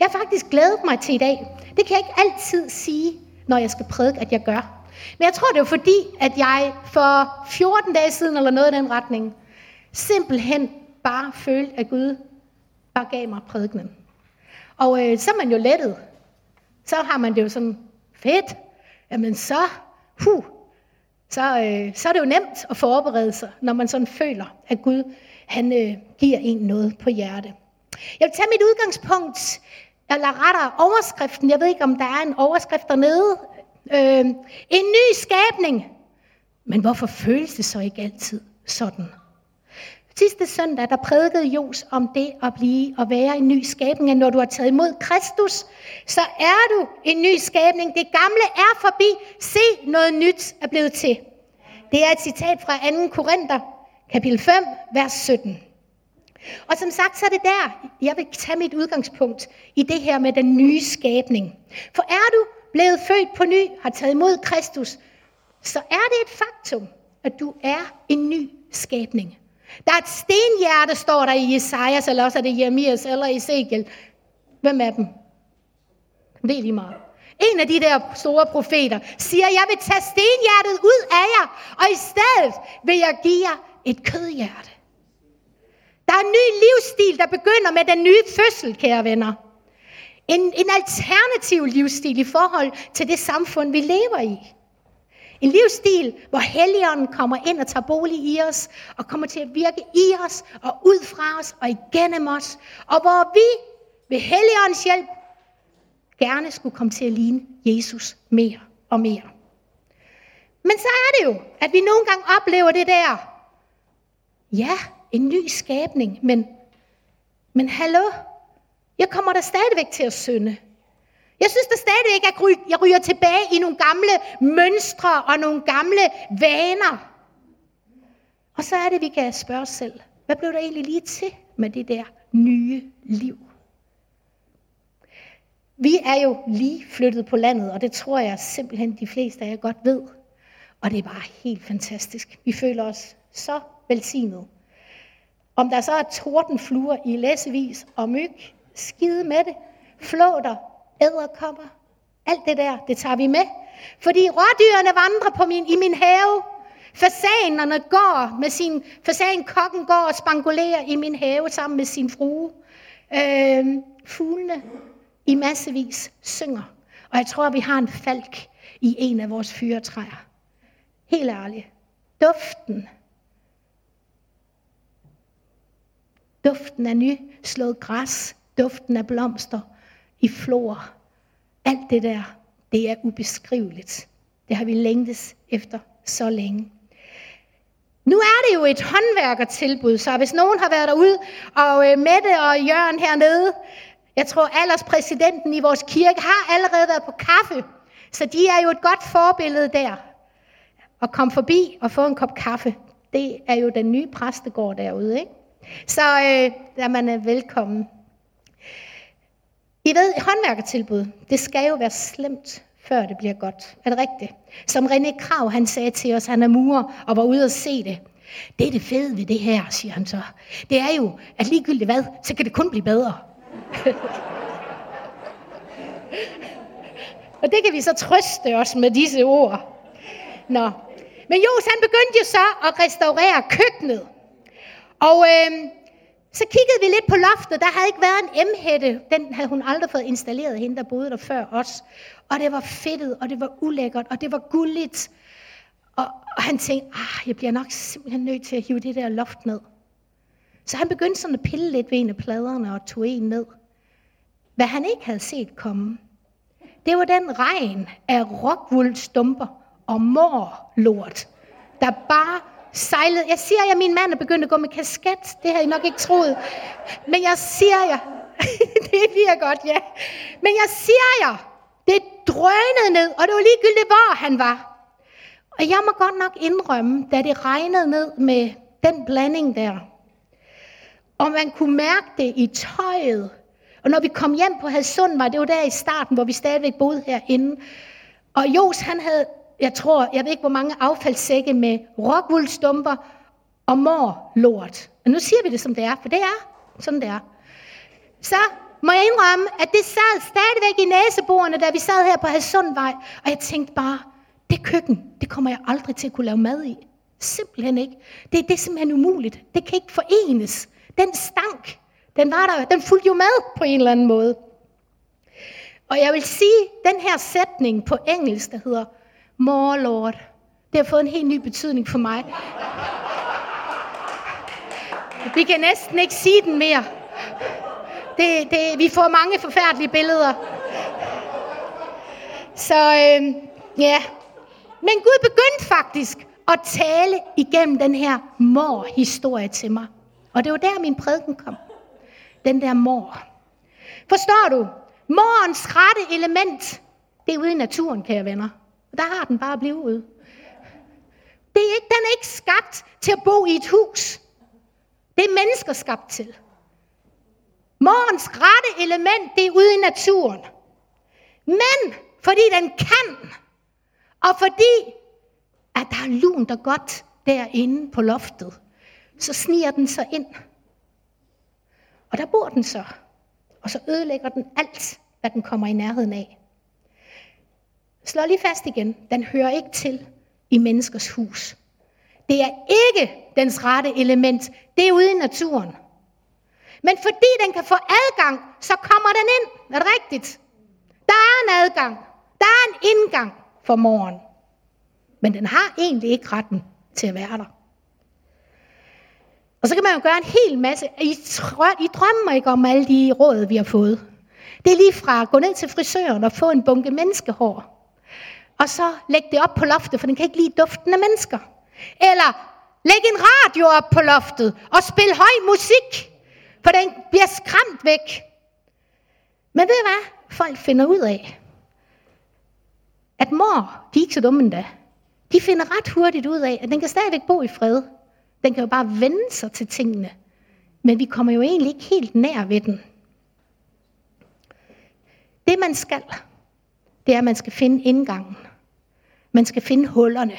Jeg har faktisk glædet mig til i dag. Det kan jeg ikke altid sige, når jeg skal prædike, at jeg gør. Men jeg tror, det er fordi, at jeg for 14 dage siden, eller noget i den retning, simpelthen bare følte, at Gud bare gav mig prædikenen. Og øh, så er man jo lettet. Så har man det jo sådan, fedt. Jamen så, huh, så, øh, så er det jo nemt at forberede sig, når man sådan føler, at Gud han øh, giver en noget på hjerte. Jeg vil tage mit udgangspunkt, eller rettere overskriften. Jeg ved ikke, om der er en overskrift dernede. Øh, en ny skabning. Men hvorfor føles det så ikke altid sådan? Sidste søndag, der prædikede Jos om det at blive og være en ny skabning. Når du har taget imod Kristus, så er du en ny skabning. Det gamle er forbi. Se, noget nyt er blevet til. Det er et citat fra 2. Korinther, kapitel 5, vers 17. Og som sagt, så er det der, jeg vil tage mit udgangspunkt i det her med den nye skabning. For er du blevet født på ny, har taget imod Kristus, så er det et faktum, at du er en ny skabning. Der er et stenhjerte, står der i Jesajas, eller også er det Jeremias eller Ezekiel. Hvem er dem? Det er lige meget. En af de der store profeter siger, jeg vil tage stenhjertet ud af jer, og i stedet vil jeg give jer et kødhjerte. Der er en ny livsstil, der begynder med den nye fødsel, kære venner. En, en alternativ livsstil i forhold til det samfund, vi lever i. En livsstil, hvor Helligånden kommer ind og tager bolig i os, og kommer til at virke i os, og ud fra os, og igennem os. Og hvor vi ved Helligåndens hjælp gerne skulle komme til at ligne Jesus mere og mere. Men så er det jo, at vi nogle gange oplever det der, ja, en ny skabning, men, men hallo, jeg kommer da stadigvæk til at synde. Jeg synes da stadigvæk, at jeg ryger tilbage i nogle gamle mønstre og nogle gamle vaner. Og så er det, vi kan spørge os selv, hvad blev der egentlig lige til med det der nye liv? Vi er jo lige flyttet på landet, og det tror jeg simpelthen de fleste af jer godt ved. Og det er bare helt fantastisk. Vi føler os så velsignede. Om der så er tordenfluer i læsevis og myg, skide med det, flåter, æderkopper, alt det der, det tager vi med. Fordi rådyrene vandrer på min, i min have. Fasanerne går med sin, fasankokken går og spangulerer i min have sammen med sin frue. Øh, fuglene i massevis synger. Og jeg tror, vi har en falk i en af vores fyretræer. Helt ærligt. Duften. Duften af nyslået græs. Duften af blomster i flor. Alt det der, det er ubeskriveligt. Det har vi længtes efter så længe. Nu er det jo et håndværkertilbud, så hvis nogen har været derude, og øh, Mette og Jørgen hernede, jeg tror alderspræsidenten i vores kirke har allerede været på kaffe, så de er jo et godt forbillede der. At komme forbi og få en kop kaffe, det er jo den nye præstegård derude, ikke? Så øh, der man er velkommen. I ved, håndværkertilbud, det skal jo være slemt, før det bliver godt. Er det rigtigt? Som René Krav, han sagde til os, han er murer og var ude og se det. Det er det fede ved det her, siger han så. Det er jo, at ligegyldigt hvad, så kan det kun blive bedre. og det kan vi så trøste os med disse ord. Nå. Men Jos, han begyndte jo så at restaurere køkkenet. Og øh, så kiggede vi lidt på loftet. Der havde ikke været en emhætte. Den havde hun aldrig fået installeret, hende der boede der før os. Og det var fedtet, og det var ulækkert, og det var gulligt. Og, og han tænkte, ah, jeg bliver nok simpelthen nødt til at hive det der loft ned. Så han begyndte sådan at pille lidt ved en af pladerne og tog en ned. Hvad han ikke havde set komme, det var den regn af rockwoolstumper og morlort, der bare sejlede. Jeg siger jer, at min mand er begyndt at gå med kasket. Det har I nok ikke troet. Men jeg siger jer, det bliver godt, ja. Men jeg siger jer, det drønede ned, og det var ligegyldigt, hvor han var. Og jeg må godt nok indrømme, da det regnede ned med den blanding der, og man kunne mærke det i tøjet. Og når vi kom hjem på Hadsund, var det var der i starten, hvor vi stadigvæk boede herinde. Og Jos, han havde, jeg tror, jeg ved ikke hvor mange affaldssække med rockwoolstumper og mor lort. Og nu siger vi det, som det er, for det er, sådan det er. Så må jeg indrømme, at det sad stadigvæk i næseborene, da vi sad her på Hadsundvej. Og jeg tænkte bare, det køkken, det kommer jeg aldrig til at kunne lave mad i. Simpelthen ikke. Det, det er simpelthen umuligt. Det kan ikke forenes. Den stank, den var der, den fulgte jo med på en eller anden måde. Og jeg vil sige, den her sætning på engelsk, der hedder, More Lord, det har fået en helt ny betydning for mig. Vi kan næsten ikke sige den mere. Det, det, vi får mange forfærdelige billeder. Så øh, ja. Men Gud begyndte faktisk at tale igennem den her mor-historie til mig. Og det var der, min prædiken kom. Den der mor. Forstår du? Morens rette element, det er ude i naturen, kære venner. Der har den bare blevet ude. Det er ikke, den er ikke skabt til at bo i et hus. Det er mennesker skabt til. Morgens rette element, det er ude i naturen. Men fordi den kan, og fordi at der er lunt og godt derinde på loftet, så sniger den sig ind. Og der bor den så. Og så ødelægger den alt, hvad den kommer i nærheden af. Slå lige fast igen. Den hører ikke til i menneskers hus. Det er ikke dens rette element. Det er ude i naturen. Men fordi den kan få adgang, så kommer den ind. Er det rigtigt? Der er en adgang. Der er en indgang for morgen. Men den har egentlig ikke retten til at være der. Og så kan man jo gøre en hel masse. I, I drømmer ikke om alle de råd, vi har fået. Det er lige fra at gå ned til frisøren og få en bunke menneskehår. Og så lægge det op på loftet, for den kan ikke lide duften af mennesker. Eller læg en radio op på loftet og spil høj musik, for den bliver skræmt væk. Men ved I hvad? Folk finder ud af, at mor, de er ikke så dumme endda. De finder ret hurtigt ud af, at den kan stadigvæk bo i fred. Den kan jo bare vende sig til tingene. Men vi kommer jo egentlig ikke helt nær ved den. Det man skal, det er, at man skal finde indgangen. Man skal finde hullerne.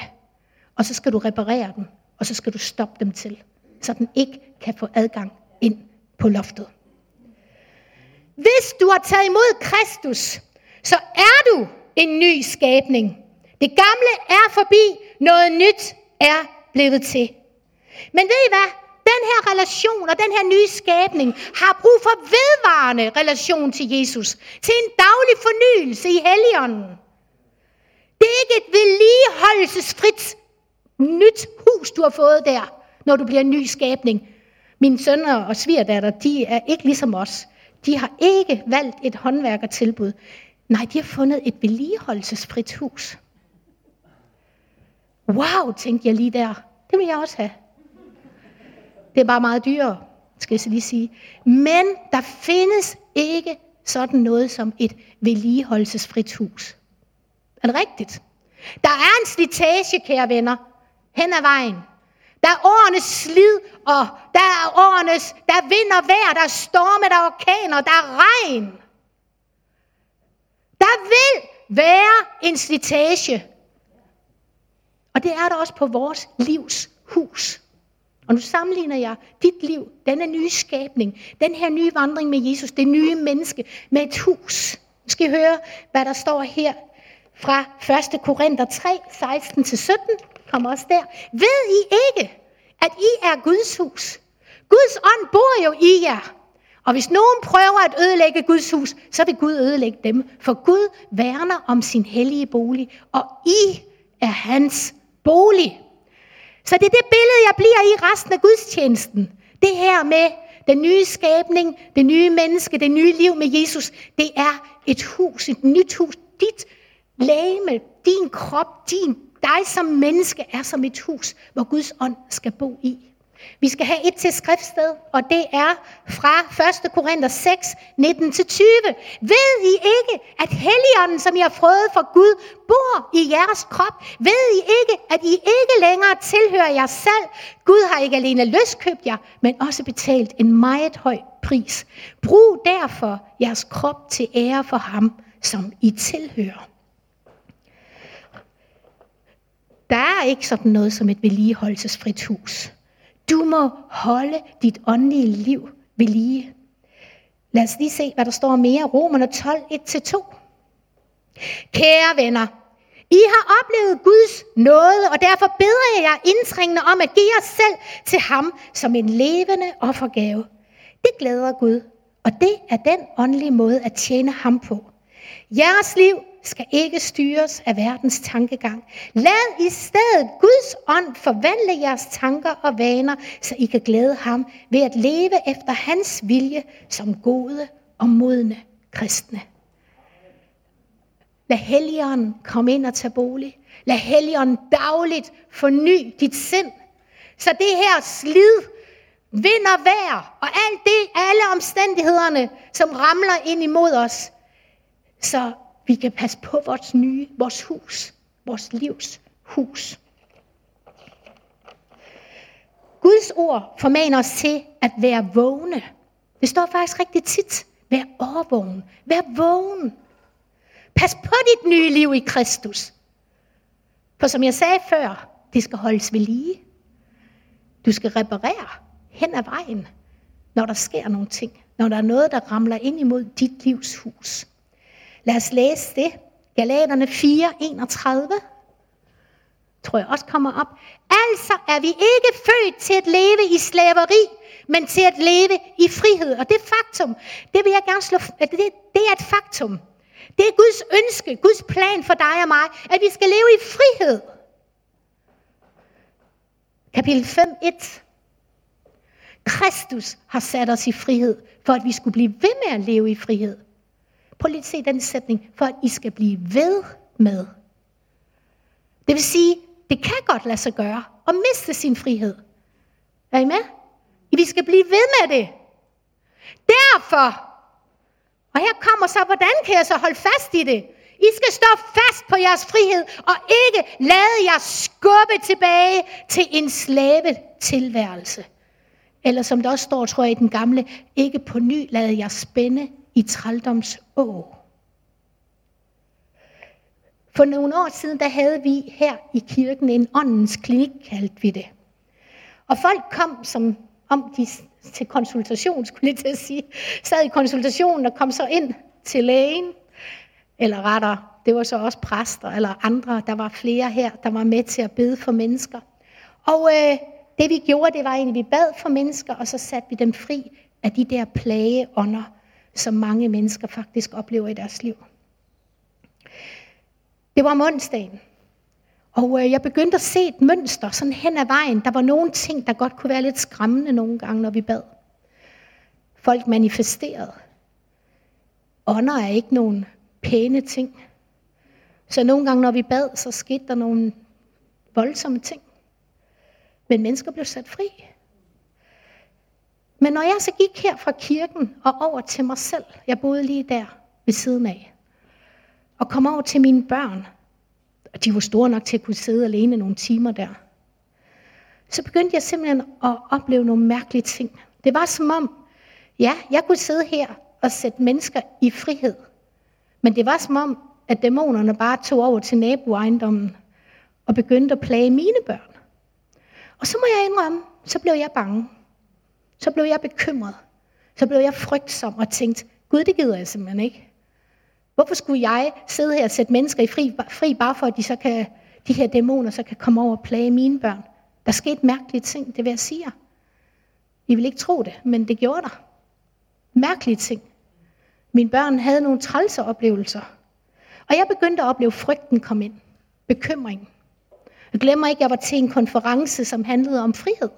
Og så skal du reparere dem. Og så skal du stoppe dem til. Så den ikke kan få adgang ind på loftet. Hvis du har taget imod Kristus, så er du en ny skabning. Det gamle er forbi, noget nyt er blevet til. Men ved I hvad? Den her relation og den her nye skabning har brug for vedvarende relation til Jesus. Til en daglig fornyelse i Helligånden. Det er ikke et vedligeholdelsesfrit nyt hus, du har fået der, når du bliver en ny skabning. Mine sønner og svigerdatter, de er ikke ligesom os. De har ikke valgt et håndværkertilbud. Nej, de har fundet et vedligeholdelsesfrit hus. Wow, tænkte jeg lige der. Det vil jeg også have. Det er bare meget dyrere, skal jeg så lige sige. Men der findes ikke sådan noget som et vedligeholdelsesfrit hus. Er det rigtigt? Der er en slitage, kære venner, hen ad vejen. Der er årenes slid, og der er årenes, der er vind og vejr, der er storme, der er orkaner, der er regn. Der vil være en slitage. Og det er der også på vores livs hus. Og nu sammenligner jeg dit liv, denne nye skabning, den her nye vandring med Jesus, det nye menneske, med et hus. Nu skal I høre, hvad der står her fra 1. Korinther 3, 16-17, kommer også der. Ved I ikke, at I er Guds hus? Guds ånd bor jo i jer. Og hvis nogen prøver at ødelægge Guds hus, så vil Gud ødelægge dem. For Gud værner om sin hellige bolig, og I er hans bolig. Så det er det billede, jeg bliver i resten af gudstjenesten. Det her med den nye skabning, det nye menneske, det nye liv med Jesus, det er et hus, et nyt hus. Dit lame, din krop, din, dig som menneske er som et hus, hvor Guds ånd skal bo i. Vi skal have et til skriftsted, og det er fra 1. Korinther 6, 19-20. Ved I ikke, at Helligånden, som I har fået fra Gud, bor i jeres krop? Ved I ikke, at I ikke længere tilhører jer selv? Gud har ikke alene løskøbt jer, men også betalt en meget høj pris. Brug derfor jeres krop til ære for ham, som I tilhører. Der er ikke sådan noget som et vedligeholdelsesfrit hus. Du må holde dit åndelige liv ved lige. Lad os lige se, hvad der står mere. Romerne 12, 1-2. Kære venner, I har oplevet Guds nåde, og derfor beder jeg jer indtrængende om at give jer selv til ham som en levende offergave. Det glæder Gud, og det er den åndelige måde at tjene ham på. Jeres liv skal ikke styres af verdens tankegang. Lad i stedet Guds ånd forvandle jeres tanker og vaner, så I kan glæde ham ved at leve efter hans vilje som gode og modne kristne. Lad helligånden komme ind og tage bolig. Lad helligånden dagligt forny dit sind. Så det her slid, vind og vejr, og alt det, alle omstændighederne, som ramler ind imod os, så vi kan passe på vores nye, vores hus, vores livs hus. Guds ord formaner os til at være vågne. Det står faktisk rigtig tit. Vær overvågen. Vær vågen. Pas på dit nye liv i Kristus. For som jeg sagde før, det skal holdes ved lige. Du skal reparere hen ad vejen, når der sker nogle ting. Når der er noget, der ramler ind imod dit livs hus. Lad os læse det. Galaterne 4, 31 tror jeg også kommer op. Altså er vi ikke født til at leve i slaveri, men til at leve i frihed. Og det faktum, det vil jeg gerne slå, det, det er et faktum. Det er Guds ønske, Guds plan for dig og mig, at vi skal leve i frihed. Kapitel 5, 1. Kristus har sat os i frihed, for at vi skulle blive ved med at leve i frihed. Prøv lige at se den sætning, for at I skal blive ved med. Det vil sige, det kan godt lade sig gøre at miste sin frihed. Er I med? Vi skal blive ved med det. Derfor og her kommer så, hvordan kan jeg så holde fast i det? I skal stå fast på jeres frihed, og ikke lade jer skubbe tilbage til en slave tilværelse. Eller som der også står, tror jeg, i den gamle, ikke på ny lade jer spænde i trældoms å. For nogle år siden, der havde vi her i kirken en åndens klinik, kaldte vi det. Og folk kom, som om de til konsultation, skulle jeg til at sige. Sad i konsultationen og kom så ind til lægen, eller rettere, det var så også præster eller andre, der var flere her, der var med til at bede for mennesker. Og øh, det vi gjorde, det var egentlig, at vi bad for mennesker, og så satte vi dem fri af de der plageånder, som mange mennesker faktisk oplever i deres liv. Det var onsdagen, og øh, jeg begyndte at se et mønster sådan hen ad vejen. Der var nogle ting, der godt kunne være lidt skræmmende nogle gange, når vi bad. Folk manifesterede. Ånder er ikke nogen pæne ting. Så nogle gange, når vi bad, så skete der nogle voldsomme ting. Men mennesker blev sat fri. Men når jeg så gik her fra kirken og over til mig selv, jeg boede lige der ved siden af, og kom over til mine børn, og de var store nok til at kunne sidde alene nogle timer der. Så begyndte jeg simpelthen at opleve nogle mærkelige ting. Det var som om, ja, jeg kunne sidde her og sætte mennesker i frihed. Men det var som om, at dæmonerne bare tog over til naboejendommen og begyndte at plage mine børn. Og så må jeg indrømme, så blev jeg bange. Så blev jeg bekymret. Så blev jeg frygtsom og tænkte, Gud, det gider jeg simpelthen ikke. Hvorfor skulle jeg sidde her og sætte mennesker i fri, fri bare for, at de, så kan, de her dæmoner så kan komme over og plage mine børn? Der skete mærkelige ting, det vil jeg sige I vil ikke tro det, men det gjorde der. Mærkelige ting. Mine børn havde nogle trælse oplevelser. Og jeg begyndte at opleve frygten komme ind. Bekymringen. Jeg glemmer ikke, at jeg var til en konference, som handlede om frihed.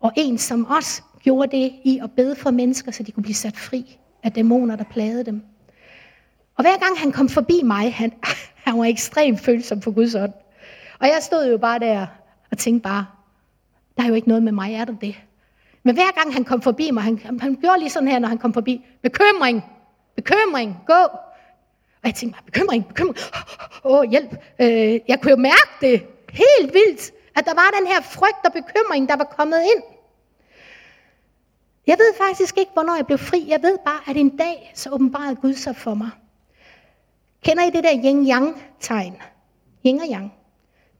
Og en, som os gjorde det i at bede for mennesker, så de kunne blive sat fri af dæmoner, der plagede dem. Og hver gang han kom forbi mig, han, han var ekstremt følsom for Guds ånd. Og jeg stod jo bare der og tænkte bare, der er jo ikke noget med mig, er der det? Men hver gang han kom forbi mig, han, han gjorde lige sådan her, når han kom forbi, bekymring, bekymring, gå. Og jeg tænkte bare, bekymring, bekymring, åh oh, hjælp. Øh, jeg kunne jo mærke det helt vildt, at der var den her frygt og bekymring, der var kommet ind. Jeg ved faktisk ikke, hvornår jeg blev fri. Jeg ved bare, at en dag, så åbenbarede Gud sig for mig. Kender I det der yin-yang-tegn? Yin og yang.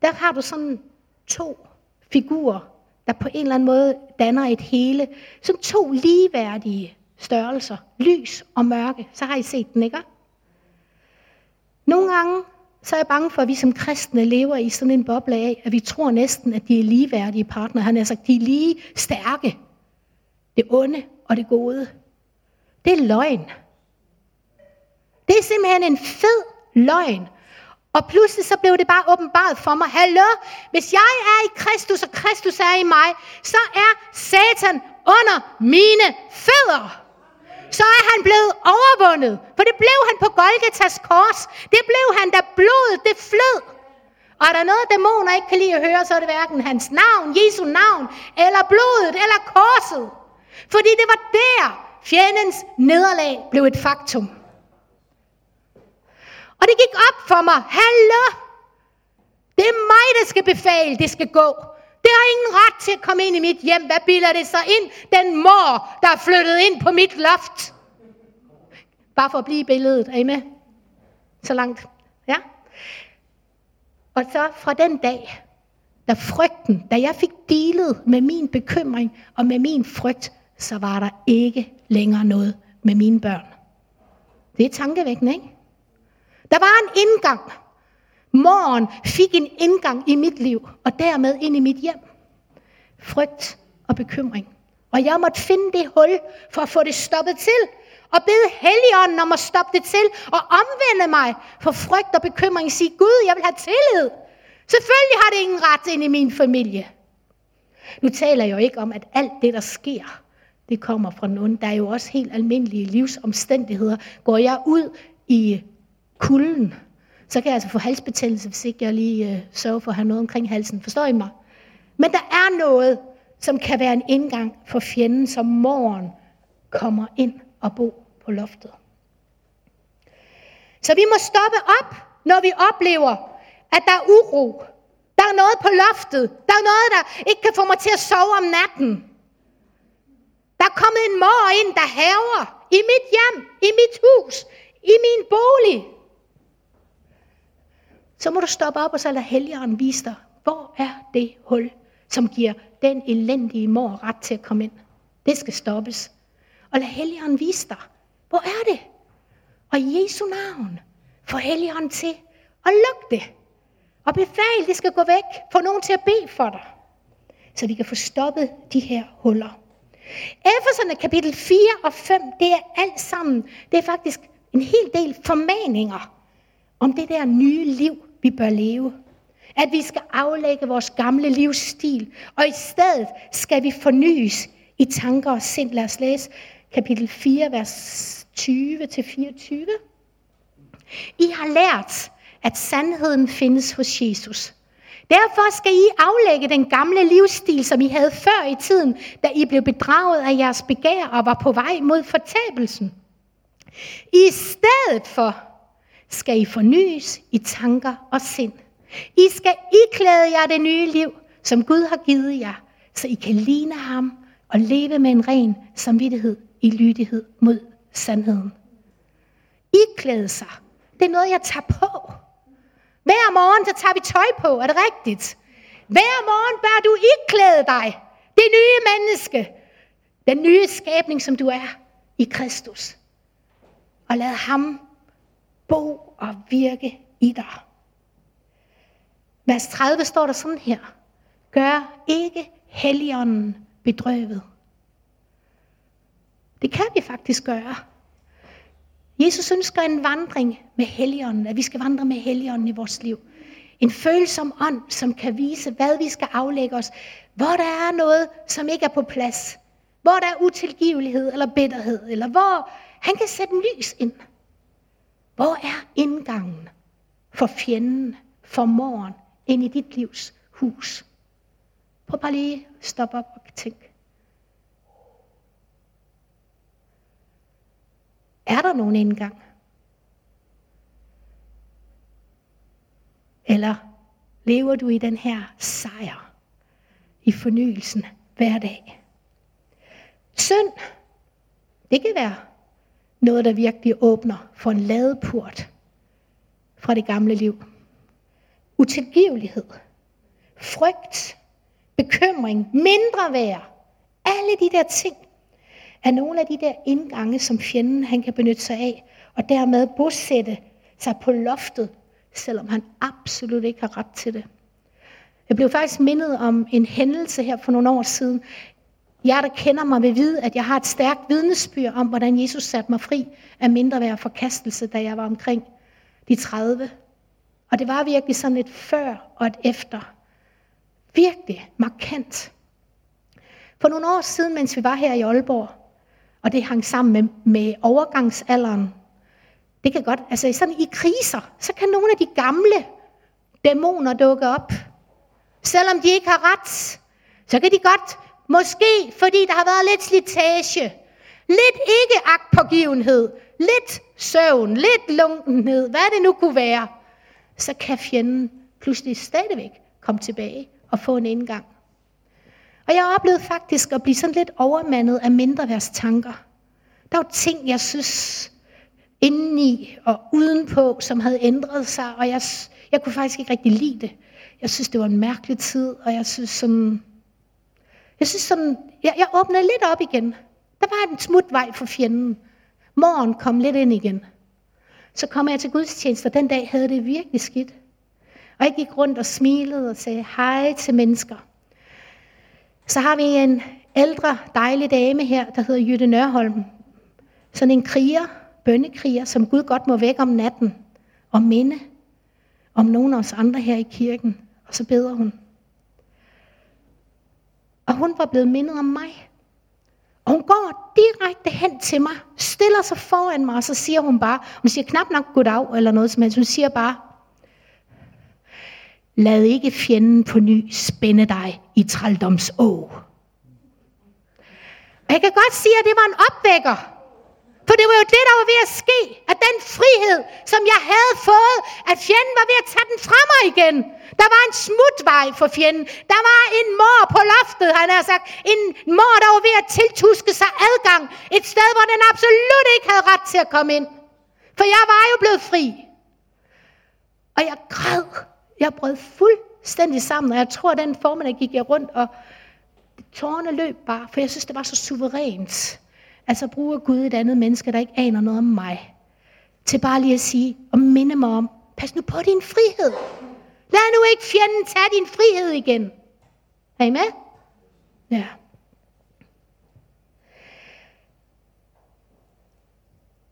Der har du sådan to figurer, der på en eller anden måde danner et hele. Som to ligeværdige størrelser. Lys og mørke. Så har I set den, ikke? Nogle gange så er jeg bange for, at vi som kristne lever i sådan en boble af, at vi tror næsten, at de er ligeværdige partner. Han har sagt, de er lige stærke. Det onde og det gode. Det er løgn. Det er simpelthen en fed løgn. Og pludselig så blev det bare åbenbart for mig. Hallo, hvis jeg er i Kristus, og Kristus er i mig, så er Satan under mine fødder så er han blevet overvundet. For det blev han på Golgatas kors. Det blev han, da blodet det flød. Og er der noget, dæmoner ikke kan lide at høre, så er det hverken hans navn, Jesu navn, eller blodet, eller korset. Fordi det var der, fjendens nederlag blev et faktum. Og det gik op for mig. Hallo! Det er mig, der skal befale, det skal gå. Det har ingen ret til at komme ind i mit hjem. Hvad bilder det sig ind? Den mor, der er flyttet ind på mit loft. Bare for at blive billedet. Er I med? Så langt. Ja. Og så fra den dag, da frygten, da jeg fik dealet med min bekymring og med min frygt, så var der ikke længere noget med mine børn. Det er tankevækkende, ikke? Der var en indgang. Morgen fik en indgang i mit liv, og dermed ind i mit hjem. Frygt og bekymring. Og jeg måtte finde det hul for at få det stoppet til. Og bede Helligånden om at stoppe det til og omvende mig for frygt og bekymring. Sige, Gud, jeg vil have tillid. Selvfølgelig har det ingen ret ind i min familie. Nu taler jeg jo ikke om, at alt det, der sker, det kommer fra nogen. Der er jo også helt almindelige livsomstændigheder. Går jeg ud i kulden, så kan jeg altså få halsbetændelse, hvis ikke jeg lige øh, sørger for at have noget omkring halsen. Forstår I mig? Men der er noget, som kan være en indgang for fjenden, som morgen kommer ind og bo på loftet. Så vi må stoppe op, når vi oplever, at der er uro. Der er noget på loftet. Der er noget, der ikke kan få mig til at sove om natten. Der er kommet en mor ind, der haver i mit hjem, i mit hus, i min bolig så må du stoppe op og så lade helgeren vise dig, hvor er det hul, som giver den elendige mor ret til at komme ind. Det skal stoppes. Og lad helgeren vise dig, hvor er det? Og i Jesu navn, få helgeren til at lukke det. Og befal, det skal gå væk. Få nogen til at bede for dig. Så vi kan få stoppet de her huller. Efeserne kapitel 4 og 5, det er alt sammen, det er faktisk en hel del formaninger om det der nye liv, vi bør leve. At vi skal aflægge vores gamle livsstil, og i stedet skal vi fornyes i tanker og sind. Lad os læse kapitel 4, vers 20-24. I har lært, at sandheden findes hos Jesus. Derfor skal I aflægge den gamle livsstil, som I havde før i tiden, da I blev bedraget af jeres begær og var på vej mod fortabelsen. I stedet for skal I fornyes i tanker og sind. I skal iklæde jer det nye liv, som Gud har givet jer, så I kan ligne ham og leve med en ren samvittighed i lydighed mod sandheden. Iklæde sig. Det er noget, jeg tager på. Hver morgen, så tager vi tøj på. Er det rigtigt? Hver morgen bør du iklæde dig. Det nye menneske. Den nye skabning, som du er i Kristus. Og lad ham bo og virke i dig. Vers 30 står der sådan her. Gør ikke helligånden bedrøvet. Det kan vi faktisk gøre. Jesus ønsker en vandring med helligånden, at vi skal vandre med helligånden i vores liv. En følsom ånd, som kan vise, hvad vi skal aflægge os. Hvor der er noget, som ikke er på plads. Hvor der er utilgivelighed eller bitterhed. Eller hvor han kan sætte en lys ind. Hvor er indgangen for fjenden, for morgen, ind i dit livs hus? Prøv bare lige at stoppe op og tænk. Er der nogen indgang? Eller lever du i den her sejr, i fornyelsen hver dag? Synd, det kan være noget, der virkelig åbner for en ladeport fra det gamle liv. Utilgivelighed, frygt, bekymring, mindre værd. Alle de der ting er nogle af de der indgange, som fjenden han kan benytte sig af, og dermed bosætte sig på loftet, selvom han absolut ikke har ret til det. Jeg blev faktisk mindet om en hændelse her for nogle år siden. Jeg, der kender mig, vil vide, at jeg har et stærkt vidnesbyrd om, hvordan Jesus satte mig fri af mindre værd forkastelse, da jeg var omkring de 30. Og det var virkelig sådan et før og et efter. Virkelig markant. For nogle år siden, mens vi var her i Aalborg, og det hang sammen med, med overgangsalderen, det kan godt, altså sådan i kriser, så kan nogle af de gamle dæmoner dukke op. Selvom de ikke har ret, så kan de godt, måske fordi der har været lidt slitage, lidt ikke agtpågivenhed, lidt søvn, lidt lunkenhed, hvad det nu kunne være, så kan fjenden pludselig stadigvæk komme tilbage og få en indgang. Og jeg oplevede faktisk at blive sådan lidt overmandet af mindreværs tanker. Der var ting, jeg synes indeni og udenpå, som havde ændret sig, og jeg, jeg kunne faktisk ikke rigtig lide det. Jeg synes, det var en mærkelig tid, og jeg synes sådan, jeg synes sådan, jeg, jeg åbnede lidt op igen. Der var en smutvej for fjenden. Morgen kom lidt ind igen. Så kom jeg til gudstjeneste, og den dag havde det virkelig skidt. Og jeg gik rundt og smilede og sagde hej til mennesker. Så har vi en ældre, dejlig dame her, der hedder Jytte Nørholm. Sådan en kriger, bønnekriger, som Gud godt må væk om natten og minde om nogen af os andre her i kirken. Og så beder hun. Og hun var blevet mindet om mig. Og hun går direkte hen til mig, stiller sig foran mig, og så siger hun bare, hun siger knap nok goddag eller noget som helst, hun siger bare, lad ikke fjenden på ny spænde dig i trældomså. Og jeg kan godt sige, at det var en opvækker. For det var jo det, der var ved at ske. At den frihed, som jeg havde fået, at fjenden var ved at tage den fra mig igen. Der var en smutvej for fjenden. Der var en mor på loftet, han har sagt. En mor, der var ved at tiltuske sig adgang. Et sted, hvor den absolut ikke havde ret til at komme ind. For jeg var jo blevet fri. Og jeg græd. Jeg brød fuldstændig sammen. Og jeg tror, at den formiddag gik jeg rundt, og tårerne løb bare. For jeg synes, det var så suverænt Altså bruger Gud et andet menneske, der ikke aner noget om mig, til bare lige at sige og minde mig om, pas nu på din frihed. Lad nu ikke fjenden tage din frihed igen. Er I med? Ja.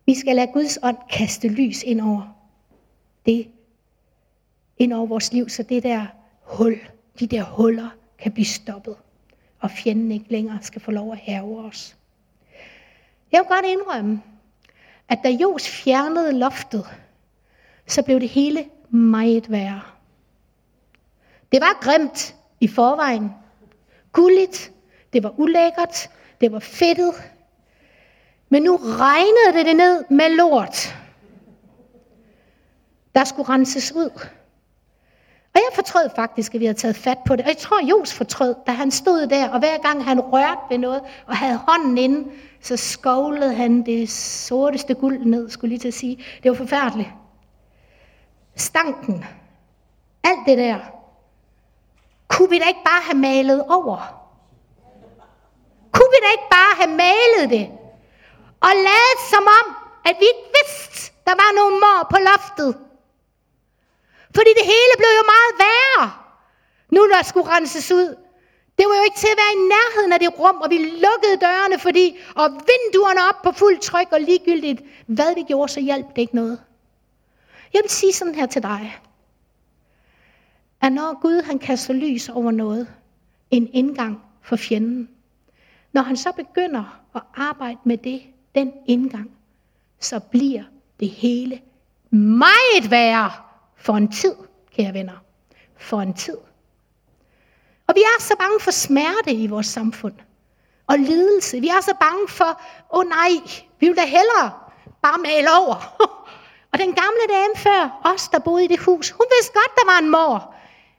Vi skal lade Guds ånd kaste lys ind over det, ind over vores liv, så det der hul, de der huller kan blive stoppet, og fjenden ikke længere skal få lov at herre os. Jeg vil godt indrømme, at da Jos fjernede loftet, så blev det hele meget værre. Det var grimt i forvejen. Gulligt, det var ulækkert, det var fedtet. Men nu regnede det ned med lort. Der skulle renses ud. Og jeg fortrød faktisk, at vi havde taget fat på det. Og jeg tror, Jos fortrød, da han stod der, og hver gang han rørte ved noget, og havde hånden inde, så skovlede han det sorteste guld ned, skulle lige til at sige. Det var forfærdeligt. Stanken. Alt det der. Kunne vi da ikke bare have malet over? Kunne vi da ikke bare have malet det? Og lavet som om, at vi ikke vidste, der var nogen mor på loftet. Fordi det hele blev jo meget værre, nu når det skulle renses ud. Det var jo ikke til at være i nærheden af det rum, og vi lukkede dørene, fordi, og vinduerne op på fuld tryk, og ligegyldigt, hvad vi gjorde, så hjalp det ikke noget. Jeg vil sige sådan her til dig, at når Gud han kaster lys over noget, en indgang for fjenden, når han så begynder at arbejde med det, den indgang, så bliver det hele meget værre for en tid, kære venner. For en tid. Og vi er så bange for smerte i vores samfund. Og lidelse. Vi er så bange for, åh oh nej, vi vil da hellere bare male over. og den gamle dame før os, der boede i det hus, hun vidste godt, der var en mor.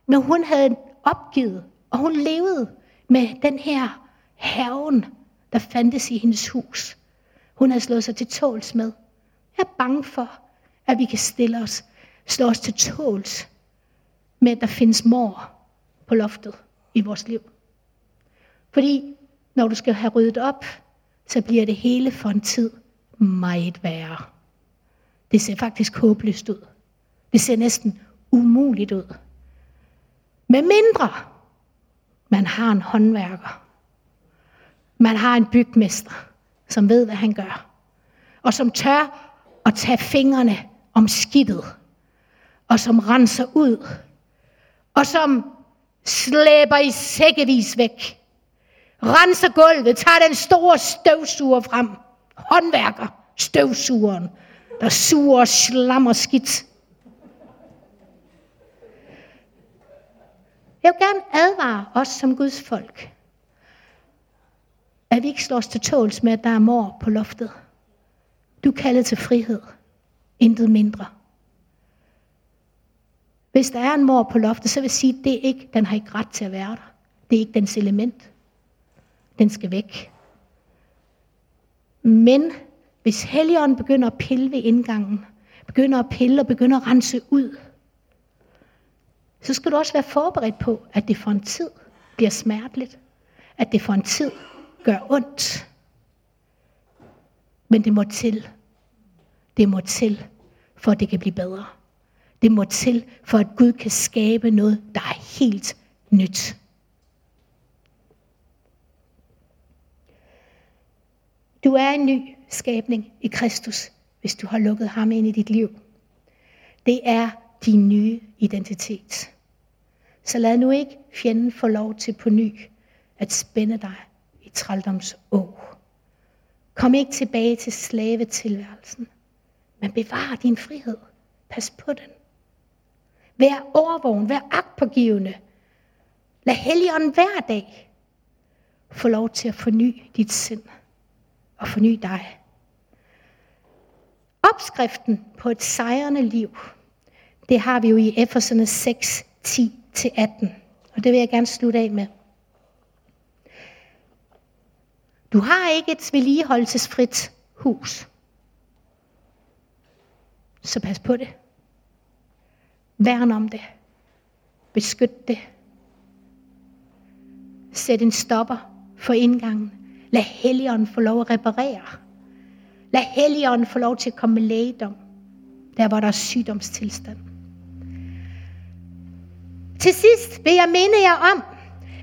Men hun havde opgivet, og hun levede med den her haven, der fandtes i hendes hus. Hun havde slået sig til tåls med. Jeg er bange for, at vi kan stille os slå os til tåls med, at der findes mor på loftet i vores liv. Fordi når du skal have ryddet op, så bliver det hele for en tid meget værre. Det ser faktisk håbløst ud. Det ser næsten umuligt ud. Med mindre man har en håndværker. Man har en bygmester, som ved, hvad han gør. Og som tør at tage fingrene om skidtet. Og som renser ud. Og som slæber i sækkevis væk. Renser gulvet, tager den store støvsuger frem. Håndværker, støvsugeren, der suger slam og skidt. Jeg vil gerne advare os som Guds folk, at vi ikke slår os til tåls med, at der er mor på loftet. Du er kaldet til frihed. Intet mindre. Hvis der er en mor på loftet, så vil jeg sige, det er ikke, den har ikke ret til at være der. Det er ikke dens element. Den skal væk. Men hvis Helligånden begynder at pille ved indgangen, begynder at pille og begynder at rense ud, så skal du også være forberedt på, at det for en tid bliver smerteligt. At det for en tid gør ondt. Men det må til. Det må til, for at det kan blive bedre. Det må til, for at Gud kan skabe noget, der er helt nyt. Du er en ny skabning i Kristus, hvis du har lukket ham ind i dit liv. Det er din nye identitet. Så lad nu ikke fjenden få lov til på ny at spænde dig i trældoms å. Kom ikke tilbage til slavetilværelsen, men bevar din frihed. Pas på den. Vær overvågen, vær agtpågivende. Lad Helligånden hver dag få lov til at forny dit sind og forny dig. Opskriften på et sejrende liv, det har vi jo i Efeserne 6, 10 til 18. Og det vil jeg gerne slutte af med. Du har ikke et vedligeholdelsesfrit hus. Så pas på det. Værn om det. Beskyt det. Sæt en stopper for indgangen. Lad Helligånden få lov at reparere. Lad Helligånden få lov til at komme med lægedom, der hvor der er sygdomstilstand. Til sidst vil jeg minde jer om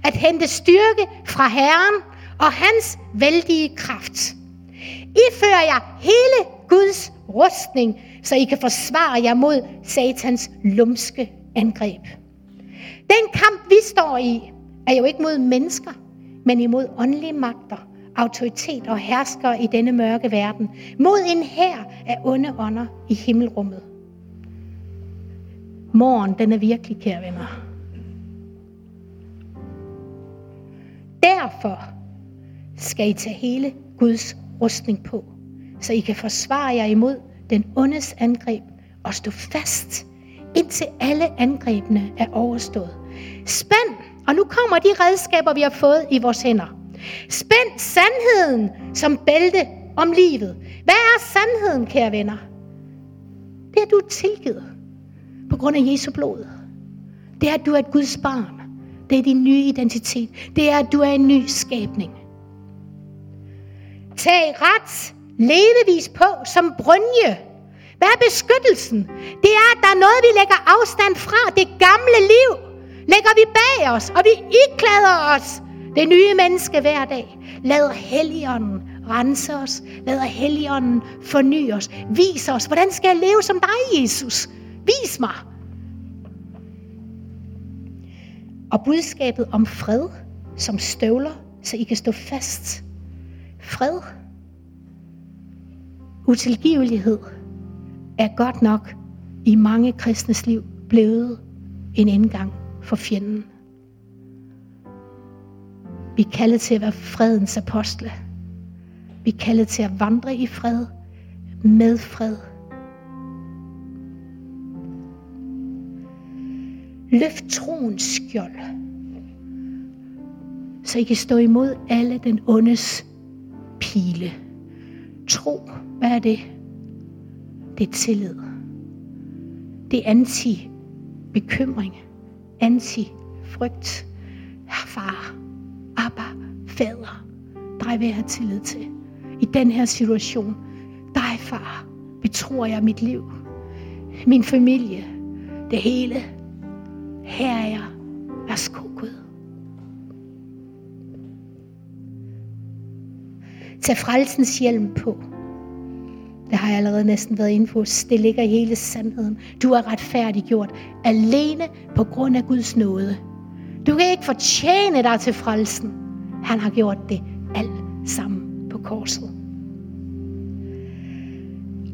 at hente styrke fra Herren og hans vældige kraft. I fører jer hele Guds rustning, så I kan forsvare jer mod satans lumske angreb. Den kamp, vi står i, er jo ikke mod mennesker, men imod åndelige magter, autoritet og herskere i denne mørke verden, mod en hær af onde ånder i himmelrummet. Morgen, den er virkelig, kære venner. Derfor skal I tage hele Guds rustning på, så I kan forsvare jer imod den ondes angreb og stå fast, indtil alle angrebene er overstået. Spænd, og nu kommer de redskaber, vi har fået i vores hænder. Spænd sandheden som bælte om livet. Hvad er sandheden, kære venner? Det er, at du er tilgivet på grund af Jesu blod. Det er, at du er et Guds barn. Det er din nye identitet. Det er, at du er en ny skabning. Tag ret levevis på som brynje. Hvad er beskyttelsen? Det er, at der er noget, vi lægger afstand fra. Det gamle liv lægger vi bag os, og vi iklæder os det nye menneske hver dag. Lad Helligånden rense os. Lad Helligånden forny os. Vis os, hvordan skal jeg leve som dig, Jesus? Vis mig. Og budskabet om fred som støvler, så I kan stå fast. Fred. Utilgivelighed er godt nok i mange kristnes liv blevet en indgang for fjenden. Vi er kaldet til at være fredens apostle. Vi er kaldet til at vandre i fred, med fred. Løft troens skjold, så I kan stå imod alle den ondes pile. Tro, hvad er det? Det er tillid. Det er anti-bekymring, anti-frygt. Far, Abba, fader, dig vil jeg have tillid til. i den her situation. Dig, far, betror jeg mit liv, min familie, det hele. Her er jeg. Værsgo, Gud. Tag frelsens hjelm på. Det har jeg allerede næsten været inde på. Det ligger i hele sandheden. Du er retfærdiggjort alene på grund af Guds nåde. Du kan ikke fortjene dig til frelsen. Han har gjort det alt sammen på korset.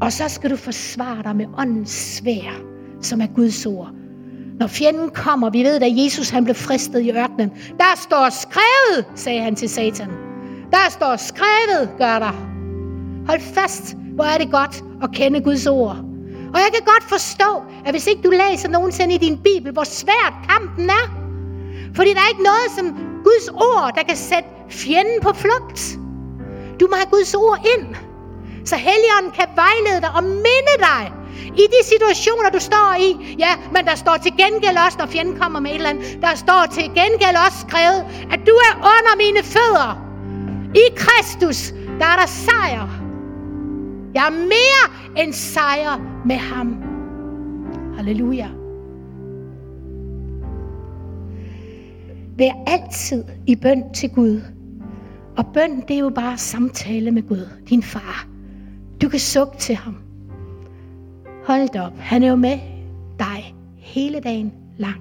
Og så skal du forsvare dig med åndens svær, som er Guds ord. Når fjenden kommer, vi ved, at Jesus han blev fristet i ørkenen. Der står skrevet, sagde han til Satan. Der står skrevet, gør der. Hold fast, hvor er det godt at kende Guds ord. Og jeg kan godt forstå, at hvis ikke du læser nogensinde i din bibel, hvor svært kampen er. Fordi der er ikke noget som Guds ord, der kan sætte fjenden på flugt. Du må have Guds ord ind, så Helligånden kan vejlede dig og minde dig i de situationer, du står i. Ja, men der står til gengæld også, når fjenden kommer med et eller andet, der står til gengæld også skrevet, at du er under mine fødder. I Kristus, der er der sejr. Jeg er mere end sejr med ham. Halleluja. Vær altid i bøn til Gud. Og bøn, det er jo bare samtale med Gud, din far. Du kan sukke til ham. Hold op, han er jo med dig hele dagen lang.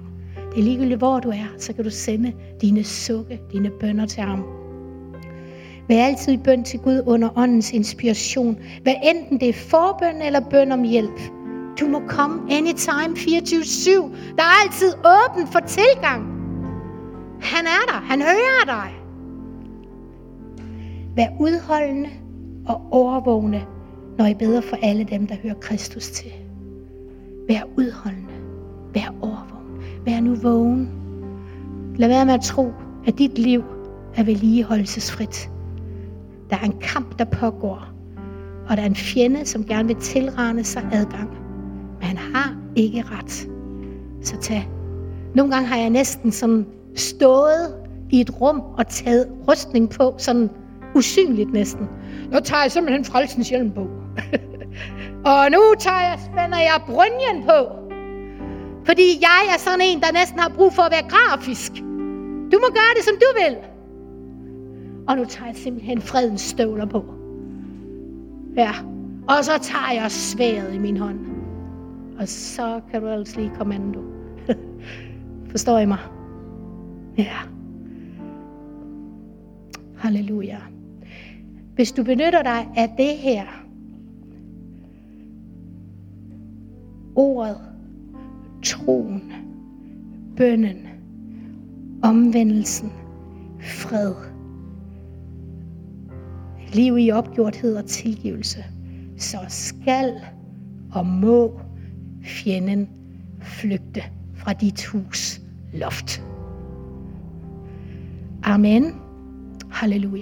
Det er ligegyldigt, hvor du er, så kan du sende dine sukke, dine bønder til ham. Vær altid i bøn til Gud under åndens inspiration. Hvad enten det er forbøn eller bøn om hjælp. Du må komme anytime 24-7. Der er altid åben for tilgang. Han er der. Han hører dig. Vær udholdende og overvågne, når I beder for alle dem, der hører Kristus til. Vær udholdende. Vær overvågen. Vær nu vågen. Lad være med at tro, at dit liv er vedligeholdelsesfrit. Der er en kamp, der pågår. Og der er en fjende, som gerne vil tilrane sig adgang. Men han har ikke ret. Så tag. Nogle gange har jeg næsten sådan stået i et rum og taget rustning på, sådan usynligt næsten. Nu tager jeg simpelthen frelsens hjelm på. og nu tager jeg, spænder jeg brynjen på. Fordi jeg er sådan en, der næsten har brug for at være grafisk. Du må gøre det, som du vil. Og nu tager jeg simpelthen fredens støvler på. Ja, og så tager jeg sværet i min hånd. Og så kan du ellers lige kommando. Forstår I mig? Ja. Halleluja. Hvis du benytter dig af det her, ordet, troen, bønnen, omvendelsen, fred, liv i opgjorthed og tilgivelse, så skal og må fjenden flygte fra dit hus loft. Amen. Halleluja.